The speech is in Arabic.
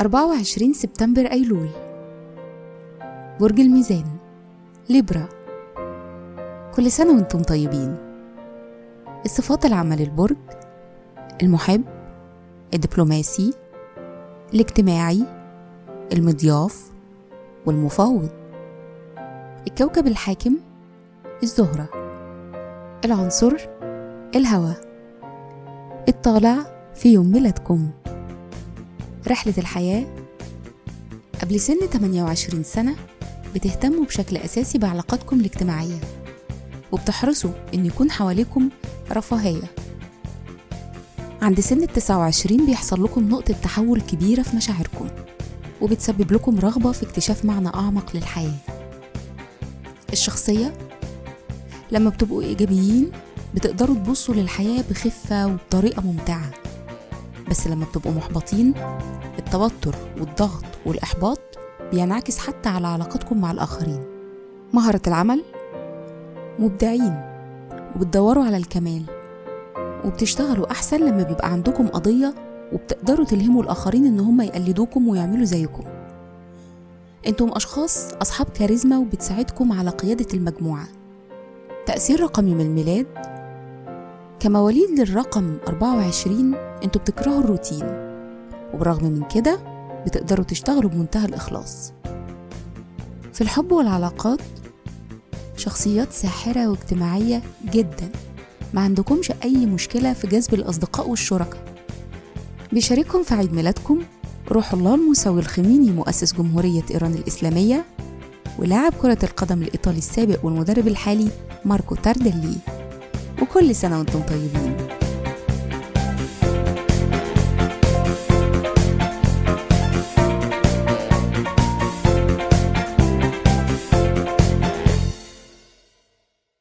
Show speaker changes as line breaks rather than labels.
أربعة وعشرين سبتمبر أيلول. برج الميزان ليبرا. كل سنة وأنتم طيبين. الصفات العامة للبرج المحب الدبلوماسي الاجتماعي المضياف والمفاوض. الكوكب الحاكم الزهرة. العنصر الهواء الطالع في يوم ميلادكم. رحلة الحياة. قبل سن 28 سنة بتهتموا بشكل أساسي بعلاقاتكم الاجتماعية وبتحرصوا إن يكون حواليكم رفاهية. عند سن التسعة وعشرين بيحصل لكم نقطة تحول كبيرة في مشاعركم وبتسبب لكم رغبة في اكتشاف معنى أعمق للحياة. الشخصية. لما بتبقوا إيجابيين بتقدروا تبصوا للحياة بخفة وبطريقة ممتعة. بس لما بتبقوا محبطين التوتر والضغط والإحباط بينعكس حتى على علاقتكم مع الآخرين. مهارة العمل مبدعين وبتدوروا على الكمال. وبتشتغلوا أحسن لما بيبقى عندكم قضية وبتقدروا تلهموا الآخرين إن هم يقلدوكم ويعملوا زيكم. أنتم أشخاص أصحاب كاريزما وبتساعدكم على قيادة المجموعة. تأثير رقمي من الميلاد كمواليد للرقم 24 أنتوا بتكرهوا الروتين. وبرغم من كده بتقدروا تشتغلوا بمنتهى الإخلاص. في الحب والعلاقات شخصيات ساحرة واجتماعية جدا. ما عندكمش أي مشكلة في جذب الأصدقاء والشركاء. بيشارككم في عيد ميلادكم روح الله الموسوي الخميني مؤسس جمهورية إيران الإسلامية ولاعب كرة القدم الإيطالي السابق والمدرب الحالي ماركو تارديلي. وكل سنة وأنتم طيبين.